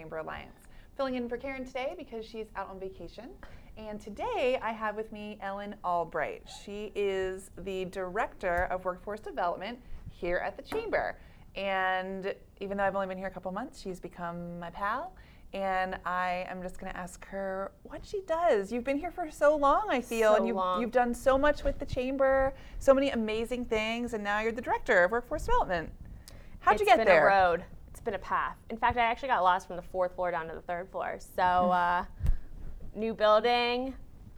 Chamber Alliance. Filling in for Karen today because she's out on vacation. And today I have with me Ellen Albright. She is the Director of Workforce Development here at the Chamber. And even though I've only been here a couple months, she's become my pal. And I am just going to ask her what she does. You've been here for so long, I feel, So and you've, long. you've done so much with the chamber, so many amazing things, and now you're the director of workforce development. How'd you It's get been there? a road. It's been a path. In fact, I actually got lost from the fourth floor down to the third floor. So, uh, new building,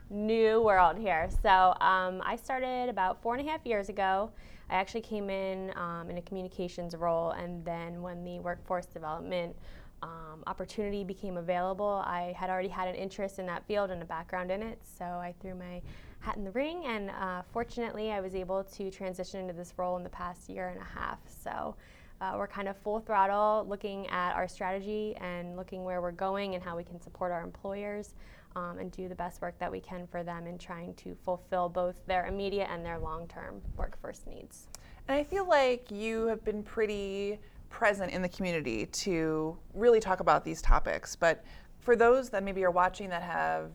new world here. So, um, I started about four and a half years ago. I actually came in um, in a communications role, and then when the workforce development um, opportunity became available, I had already had an interest in that field and a background in it. So, I threw my hat in the ring, and uh, fortunately, I was able to transition into this role in the past year and a half. So, uh, we're kind of full throttle looking at our strategy and looking where we're going and how we can support our employers um, and do the best work that we can for them in trying to fulfill both their immediate and their long term workforce needs. And I feel like you have been pretty present in the community to really talk about these topics. But for those that maybe are watching that have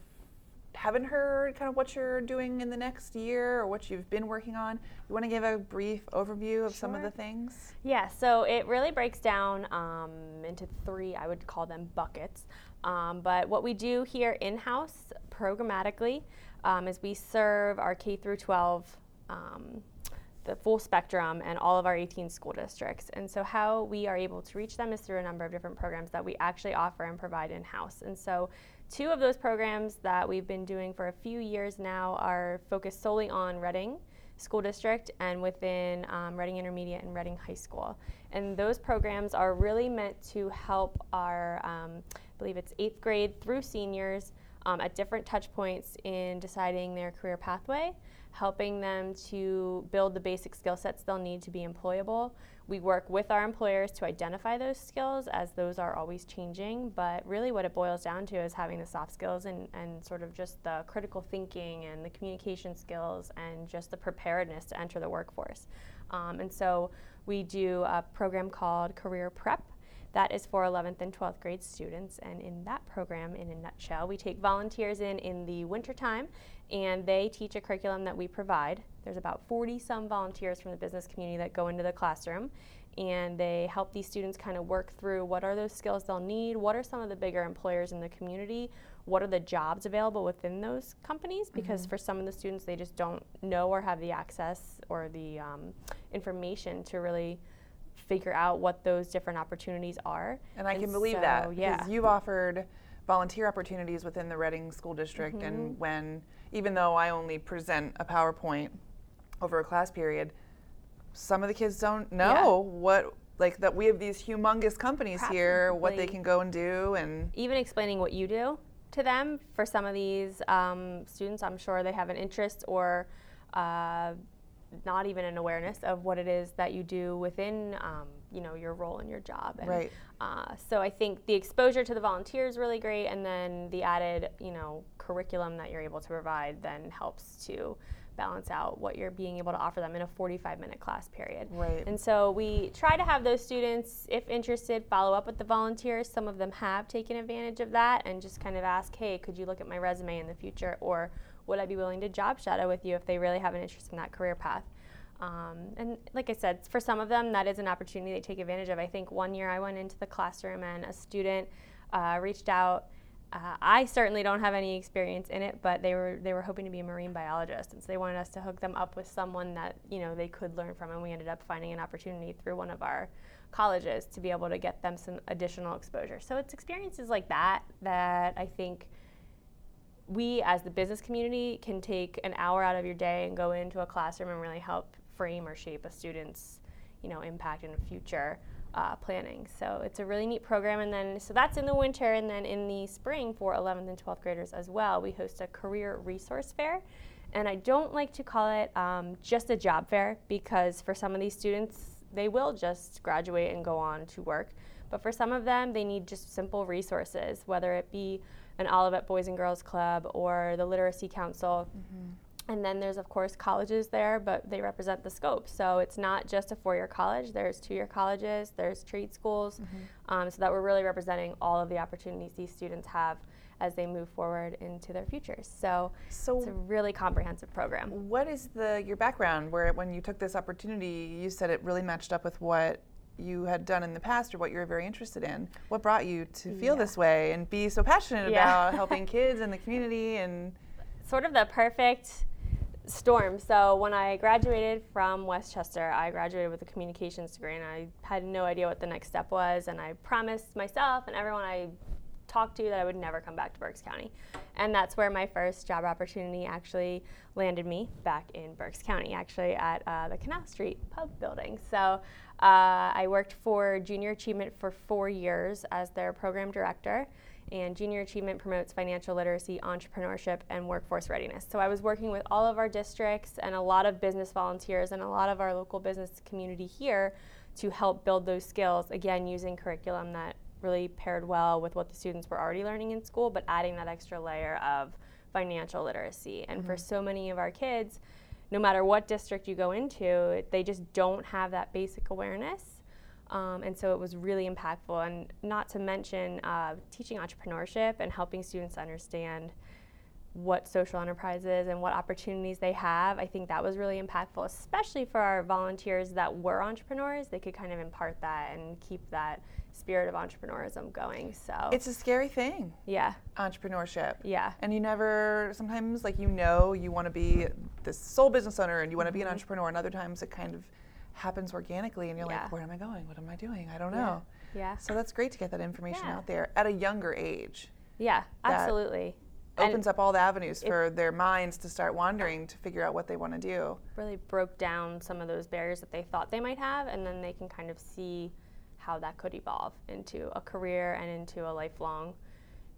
haven't heard kind of what you're doing in the next year or what you've been working on, you want to give a brief overview of some of the things? Yeah, so it really breaks down um, into three, I would call them buckets. Um, but what we do here in house programmatically um, is we serve our K through 12, um, the full spectrum, and all of our 18 school districts. And so, how we are able to reach them is through a number of different programs that we actually offer and provide in house. And so, two of those programs that we've been doing for a few years now are focused solely on Reading School District and within um, Reading Intermediate and Reading High School. And those programs are really meant to help our, um, I believe it's eighth grade through seniors um, at different touch points in deciding their career pathway, helping them to build the basic skill sets they'll need to be employable. We work with our employers to identify those skills as those are always changing, but really what it boils down to is having the soft skills and, and sort of just the critical thinking and the communication skills and just the preparedness to enter the workforce. Um, and so we do a program called Career Prep. That is for 11th and 12th grade students. And in that program, in a nutshell, we take volunteers in in the wintertime and they teach a curriculum that we provide. There's about 40 some volunteers from the business community that go into the classroom and they help these students kind of work through what are those skills they'll need, what are some of the bigger employers in the community, what are the jobs available within those companies, because for some of the students, they just don't know or have the access or the um, information to really figure out what those different opportunities are. And I And can believe so, that because yeah. you've offered volunteer opportunities within the Reading School District, and when even though I only present a PowerPoint over a class period, some of the kids don't know what like that we have these humongous companies here, what they can go and do, and even explaining what you do to them for some of these um, students i'm sure they have an interest or uh, not even an awareness of what it is that you do within um, you know your role in your job and, Right. uh, so i think the exposure to the volunteers really great and then the added you know curriculum that you're able to provide then helps to balance out what you're being able to offer them in a 45 minute class period Right. and so we try to have those students, if interested, follow up with the volunteers. Some of them have taken advantage of that and just kind of ask, hey, could you look at my resume in the future? Or would I be willing to job shadow with you if they really have an interest in that career path? Um, and like I said, for some of them, that is an opportunity they take advantage of. I think one year I went into the classroom and a student uh, reached out. Uh, I certainly don't have any experience in it, but they were they were hoping to be a marine biologist, and so they wanted us to hook them up with someone that you know they could learn from, and we ended up finding an opportunity through one of our colleges to be able to get them some additional exposure. So it's experiences like that that I think we as the business community can take an hour out of your day and go into a classroom and really help frame or shape a student's you know impact in the future uh, planning. So it's a really neat program and then so that's in the winter and then in the spring for 11th and 12th graders as well we host a career resource fair. And i don't like to call it um, just a job fair because for some of these students they will just graduate and go on to work. But for some of them they need just simple resources whether it be an olivet boys and girls club or the literacy council And then there's, of course, colleges there, but they represent the scope. So it's not just a four year college, there's two year colleges, there's trade schools, mm-hmm. um, so that we're really representing all of the opportunities these students have as they move forward into their futures. So, so it's a really comprehensive program. What is the your background where when you took this opportunity, you said it really matched up with what you had done in the past or what you were very interested in. What brought you to feel yeah. this way and be so passionate yeah. about helping kids in the community and sort of the perfect storm. So when I graduated from West Chester, I graduated with a communications degree and I had no idea what the next step was and I promised myself and everyone I talked to that I would never come back to Berks County. And that's where my first job opportunity actually landed me back in Berks County, actually at uh, the Canal Street Pub building. So uh, I worked for Junior Achievement for four years as their program director and Junior Achievement promotes financial literacy, entrepreneurship, and workforce readiness. So I was working with all of our districts and a lot of business volunteers and a lot of our local business community here to help build those skills, again, using curriculum that really paired well with what the students were already learning in school, but adding that extra layer of financial literacy. And mm-hmm. for so many of our kids, no matter what district you go into, they just don't have that basic awareness um, and so it was really impactful. And not to mention uh, teaching entrepreneurship and helping students understand what social enterprise is and what opportunities they have. I think that was really impactful, especially for our volunteers that were entrepreneurs. They could kind of impart that and keep that spirit of entrepreneurism going. So it's a scary thing. Yeah. Entrepreneurship. Yeah. And you never sometimes like you know you want to be this sole business owner and you want to mm-hmm. be an mm-hmm. entrepreneur and other times it kind of happens organically and you're yeah. like where am i going what am i doing i don't know yeah, yeah. so that's great to get that information yeah. out there at a younger age yeah absolutely opens and up all the avenues for their minds to start wandering to figure out what they want to do really broke down some of those barriers that they thought they might have and then they can kind of see how that could evolve into a career and into a lifelong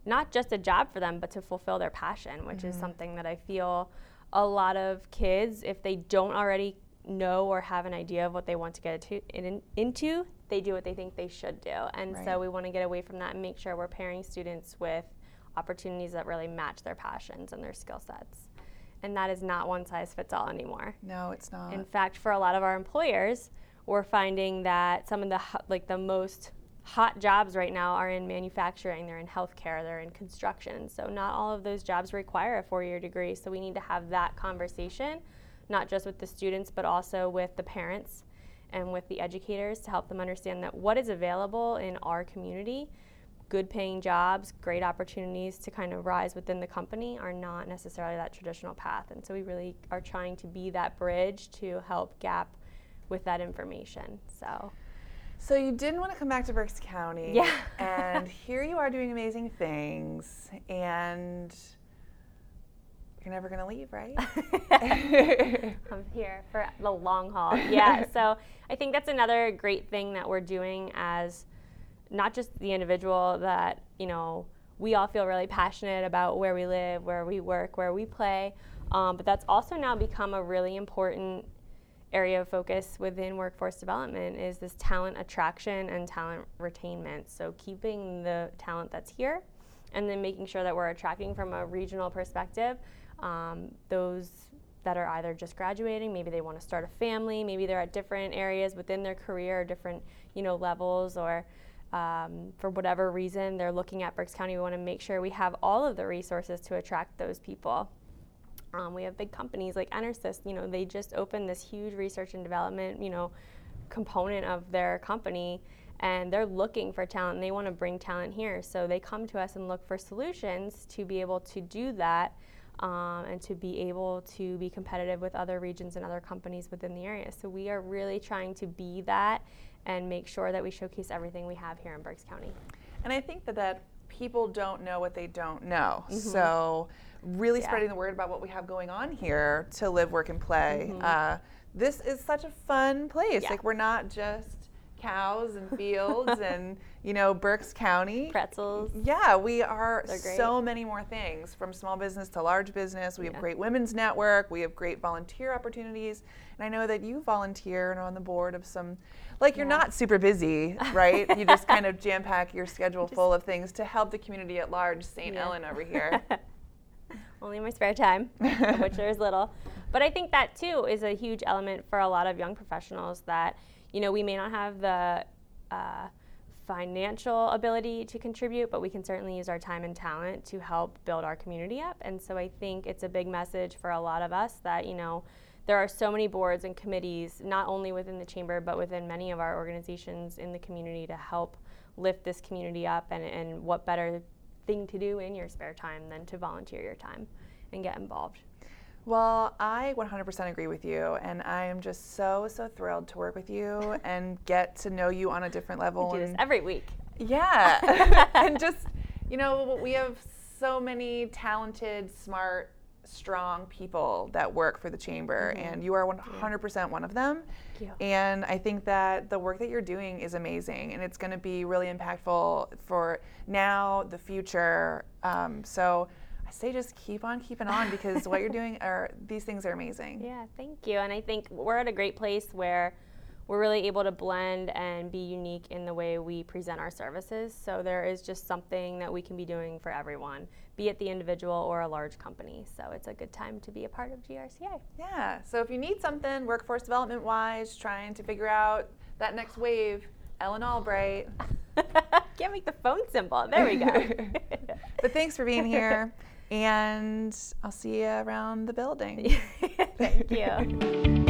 not just a job for them but to fulfill their passion which mm-hmm. is something that i feel a lot of kids if they don't already know or have an idea of what they want to get to, in, into, they do what they think they should do. And right. so we want to get away from that and make sure we're pairing students with opportunities that really match their passions and their skill sets. And that is not one size fits all anymore. No, it's not. In fact, for a lot of our employers, we're finding that some of the like the most hot jobs right now are in manufacturing, they're in healthcare, they're in construction. So not all of those jobs require a four-year degree. So we need to have that conversation not just with the students, but also with the parents and with the educators to help them understand that what is available in our community, good paying jobs, great opportunities to kind of rise within the company are not necessarily that traditional path. And so we really are trying to be that bridge to help gap with that information. So so you didn't want to come back to Berks County. Yeah. and here you are doing amazing things and you're never going to leave, right? I'm here for the long haul. Yeah. so I think that's another great thing that we're doing as not just the individual that, you know, we all feel really passionate about where we live, where we work, where we play. Um, but that's also now become a really important area of focus within workforce development is this talent attraction and talent retainment. So keeping the talent that's here and then making sure that we're attracting from a regional perspective um, those that are either just graduating, maybe they want to start a family, maybe they're at different areas within their career, different you know levels, or um, for whatever reason they're looking at Berks County. We want to make sure we have all of the resources to attract those people. Um, we have big companies like EnerSys. You know, they just opened this huge research and development you know component of their company. And they're looking for talent and they want to bring talent here. So they come to us and look for solutions to be able to do that um, and to be able to be competitive with other regions and other companies within the area. So we are really trying to be that and make sure that we showcase everything we have here in Berks County. And I think that that people don't know what they don't know. Mm-hmm. So really yeah. spreading the word about what we have going on here to live, work, and play. Mm-hmm. Uh, this is such a fun place. Yeah. Like we're not just cows and fields and you know Berks County pretzels. Yeah, we are so many more things from small business to large business. We yeah. have great women's network. We have great volunteer opportunities, and I know that you volunteer and are on the board of some. Like you're yeah. not super busy, right? you just kind of jam pack your schedule full of things to help the community at large. St. Yeah. Ellen over here. only in my spare time, which there's little. But I think that too is a huge element for a lot of young professionals that, you know, we may not have the uh, financial ability to contribute, but we can certainly use our time and talent to help build our community up. And so I think it's a big message for a lot of us that, you know, there are so many boards and committees, not only within the chamber, but within many of our organizations in the community to help lift this community up. And, and what better thing to do in your spare time than to volunteer your time and get involved? Well, I 100% agree with you, and I am just so so thrilled to work with you and get to know you on a different level. We do this every week. Yeah. and just, you know, we have so many talented, smart, strong people that work for the chamber, and you are 100% one of them. Thank you. And I think that the work that you're doing is amazing, and it's going to be really impactful for now, the future. Um, so I say just keep on keeping on because what you're doing are these things are amazing. Yeah, thank you. And I think we're at a great place where we're really able to blend and be unique in the way we present our services. So there is just something that we can be doing for everyone, be it the individual or a large company. So it's a good time to be a part of GRCA. Yeah. So if you need something workforce development wise, trying to figure out that next wave, Ellen Albright. Can't make the phone symbol. There we go. but thanks for being here, and I'll see you around the building. Thank you.